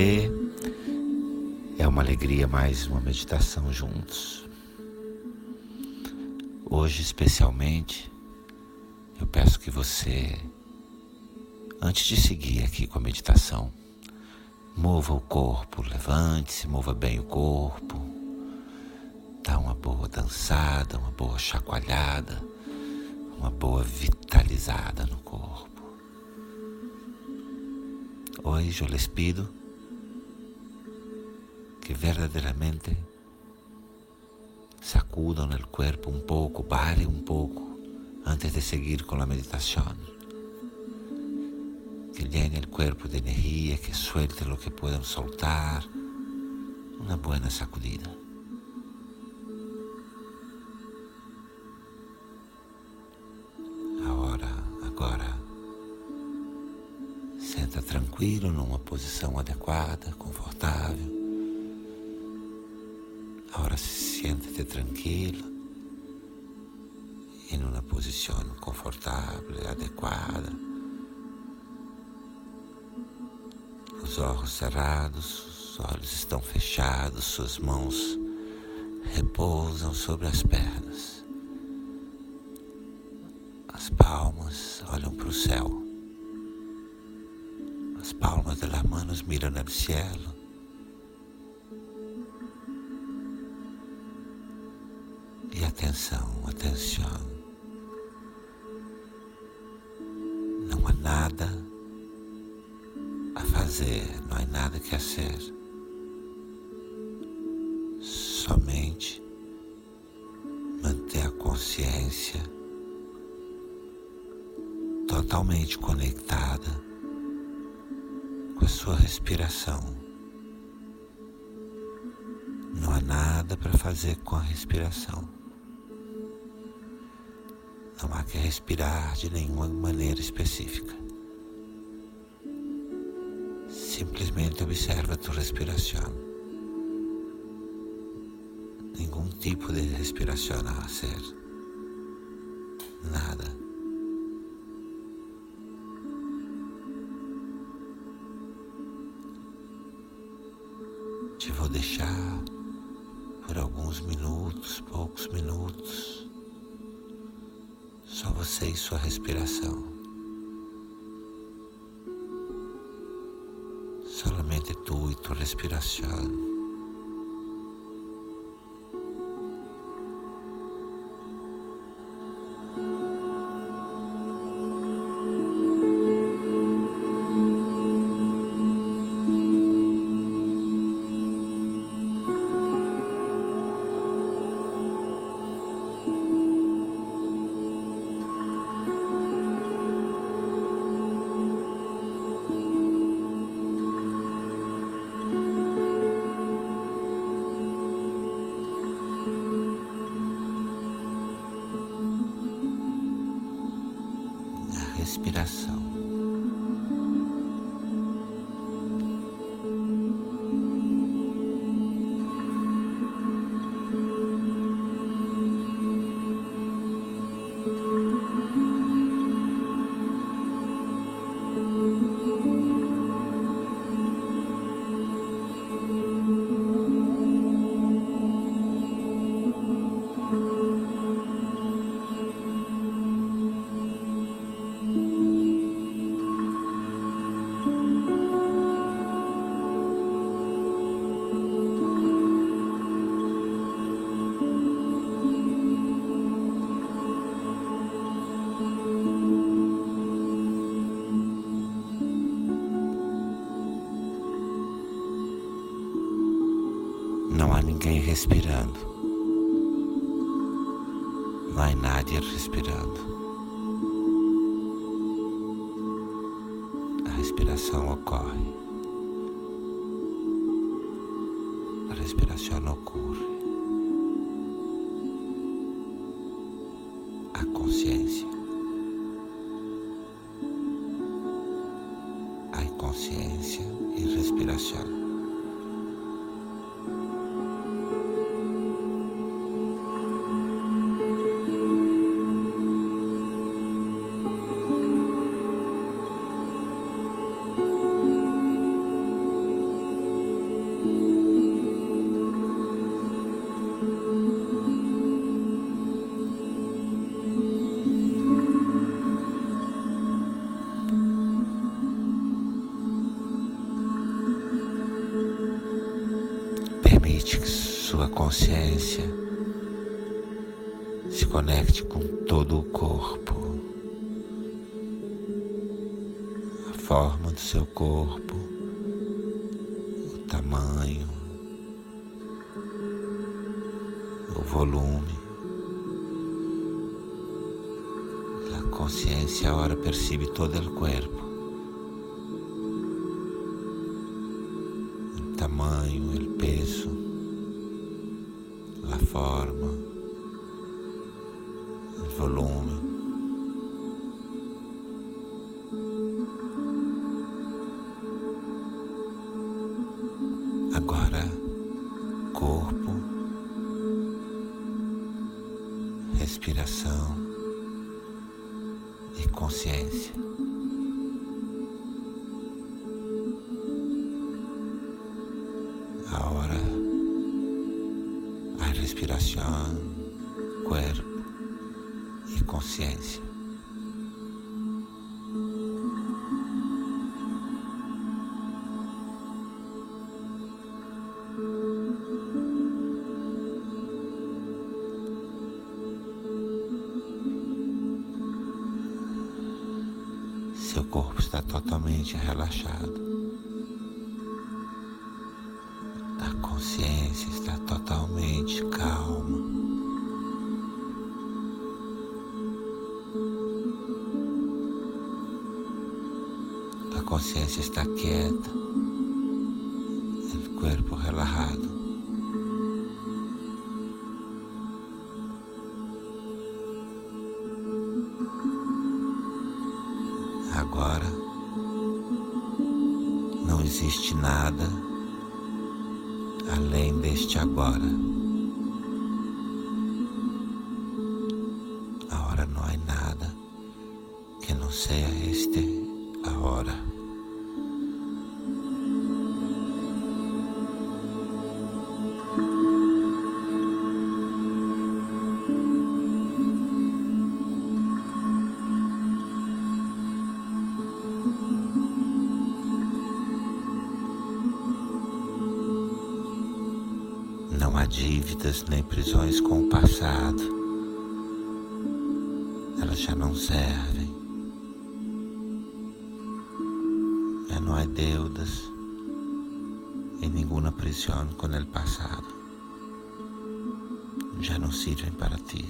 Namastê. É uma alegria mais uma meditação juntos. Hoje, especialmente, eu peço que você, antes de seguir aqui com a meditação, mova o corpo, levante-se, mova bem o corpo, dá uma boa dançada, uma boa chacoalhada, uma boa vitalizada no corpo. Hoje eu pido que verdadeiramente sacudam o corpo um pouco, pare um pouco antes de seguir com a meditação. Que llene o corpo de energia, que suelte lo que puedan soltar. Uma boa sacudida. tranquilo, numa posição adequada, confortável. Agora siente-te tranquilo, em uma posição confortável, adequada. Os olhos cerrados, os olhos estão fechados, suas mãos repousam sobre as pernas. As palmas olham para o céu. As palmas de las manos miran al cielo. Atenção, atenção. Não há nada a fazer, não há nada que fazer. Somente manter a consciência totalmente conectada com a sua respiração. Não há nada para fazer com a respiração. Não há que respirar de nenhuma maneira específica. Simplesmente observa a tua respiração. Nenhum tipo de respiração a ser. Nada. Te vou deixar por alguns minutos, poucos minutos, só você e sua respiração. Solamente tu e tua respiração. Respiração. Respirando. Há nadie respirando. A respiração ocorre. A respiração ocorre. A consciência. A consciência e respiração. Consciência se conecte com todo o corpo, a forma do seu corpo, o tamanho, o volume. A consciência agora percebe todo o corpo. O tamanho, o peso, forma volume. Consciência. Seu corpo está totalmente relaxado. Está quieta, o corpo relajado. Agora não existe nada além deste. Agora dívidas nem prisões com o passado. Elas já não servem. Já não há deudas e nenhuma prisão com o passado. Já não servem para ti.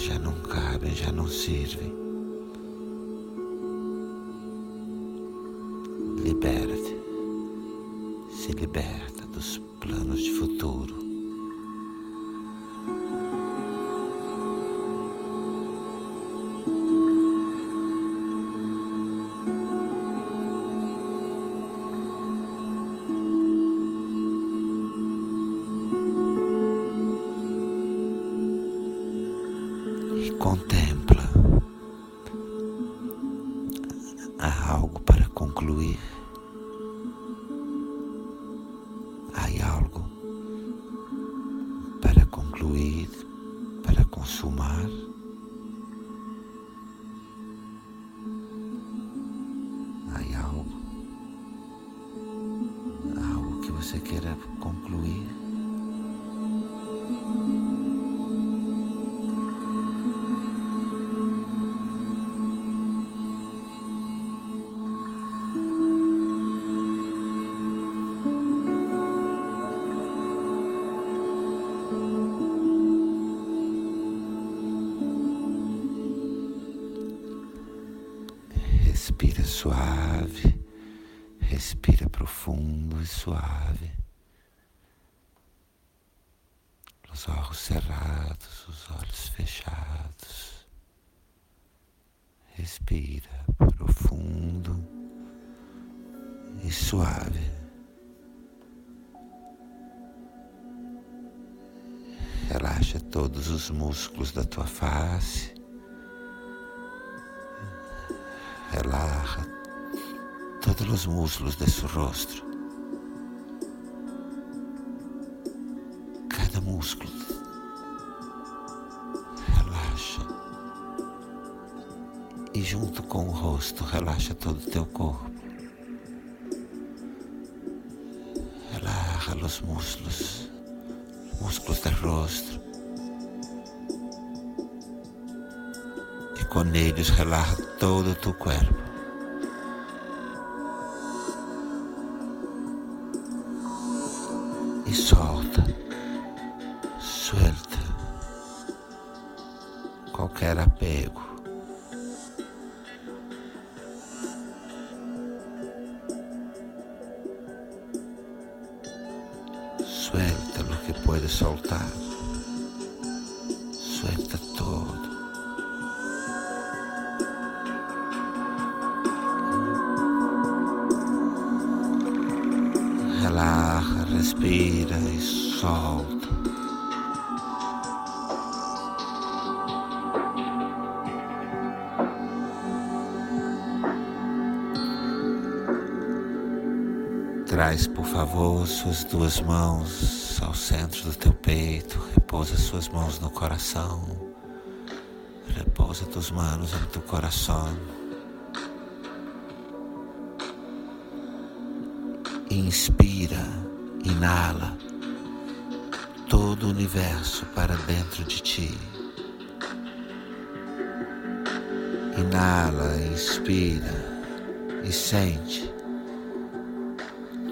Já não cabem, já não servem. Libera-te, se liberta dos planos de futuro. Concluir. Suave, respira profundo e suave. Os olhos cerrados, os olhos fechados. Respira profundo e suave. Relaxa todos os músculos da tua face. Relaxa todos os músculos de seu rosto. Cada músculo. Relaxa. E junto com o rosto, relaxa todo o teu corpo. Relaxa os músculos músculos del rosto. E com eles relaxa todo o teu corpo. E solta, suelta qualquer apego. Traz, por favor, suas duas mãos ao centro do teu peito. Repousa suas mãos no coração. Repousa tuas mãos no teu coração. Inspira, inala todo o universo para dentro de ti. Inala, inspira e sente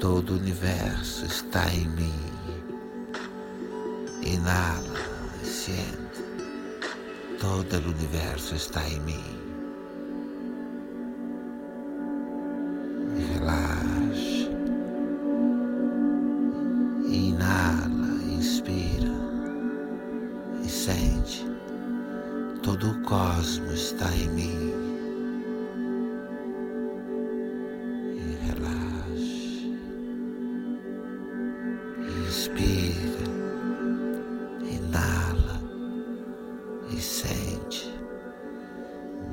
Todo o universo está em mim. Inala sente. Todo o universo está em mim. Inspira, inala e sente.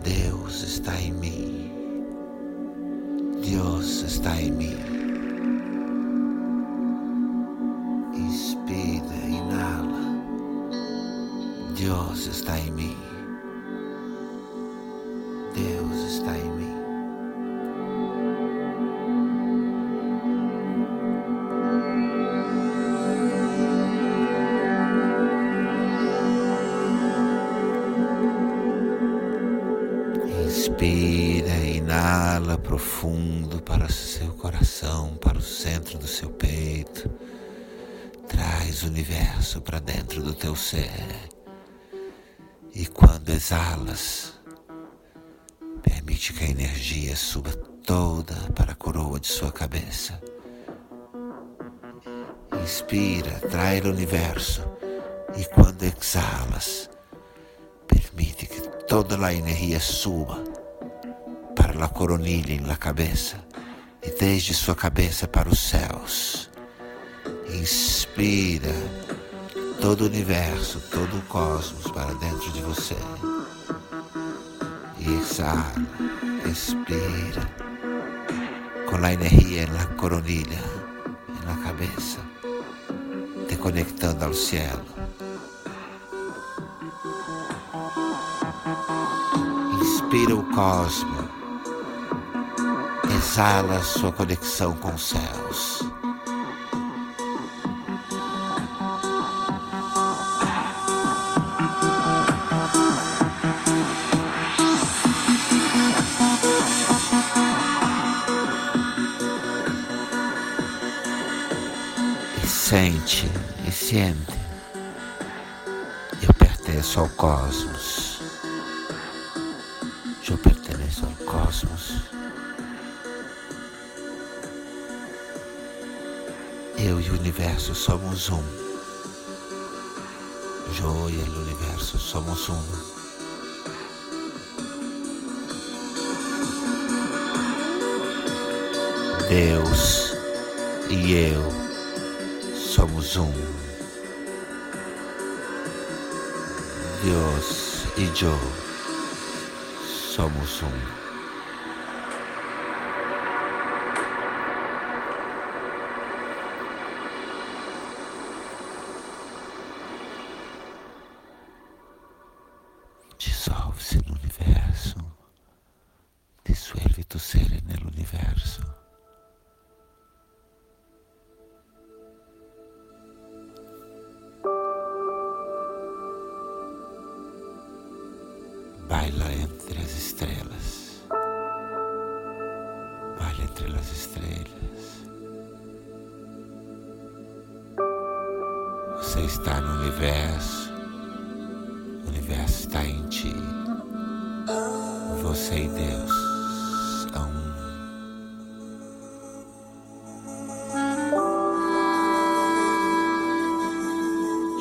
Deus está em mim. Deus está em mim. Inspira, inala. Deus está em mim. Inspira, inala profundo para o seu coração, para o centro do seu peito. Traz o universo para dentro do teu ser. E quando exalas, permite que a energia suba toda para a coroa de sua cabeça. Inspira, trai o universo. E quando exalas, permite que toda a energia suba para a coronilha em la cabeça e desde sua cabeça para os céus. Inspira todo o universo, todo o cosmos para dentro de você. E exala, expira com a energia na coronilha, na cabeça, te conectando ao cielo. Inspira o cosmo, exala sua conexão com os céus. E sente e sente. Eu pertenço ao cosmos. Universo somos um. Eu e o universo somos um. Deus e eu somos um. Deus e eu somos um. Baila entre as estrelas, baila entre as estrelas. Você está no universo universo está em ti. Você e Deus são um.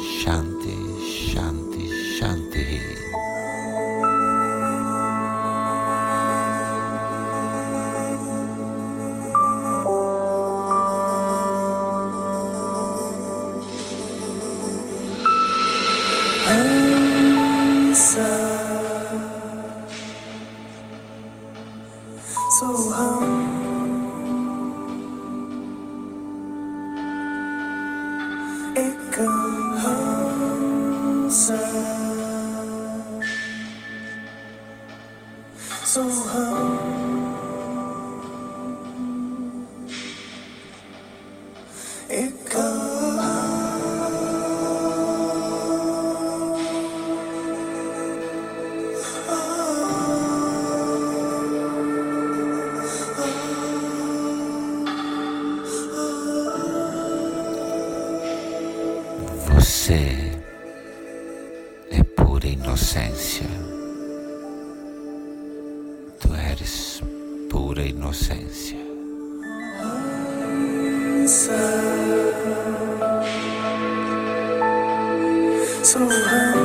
Shanti, Shanti, Shanti. एक Você so.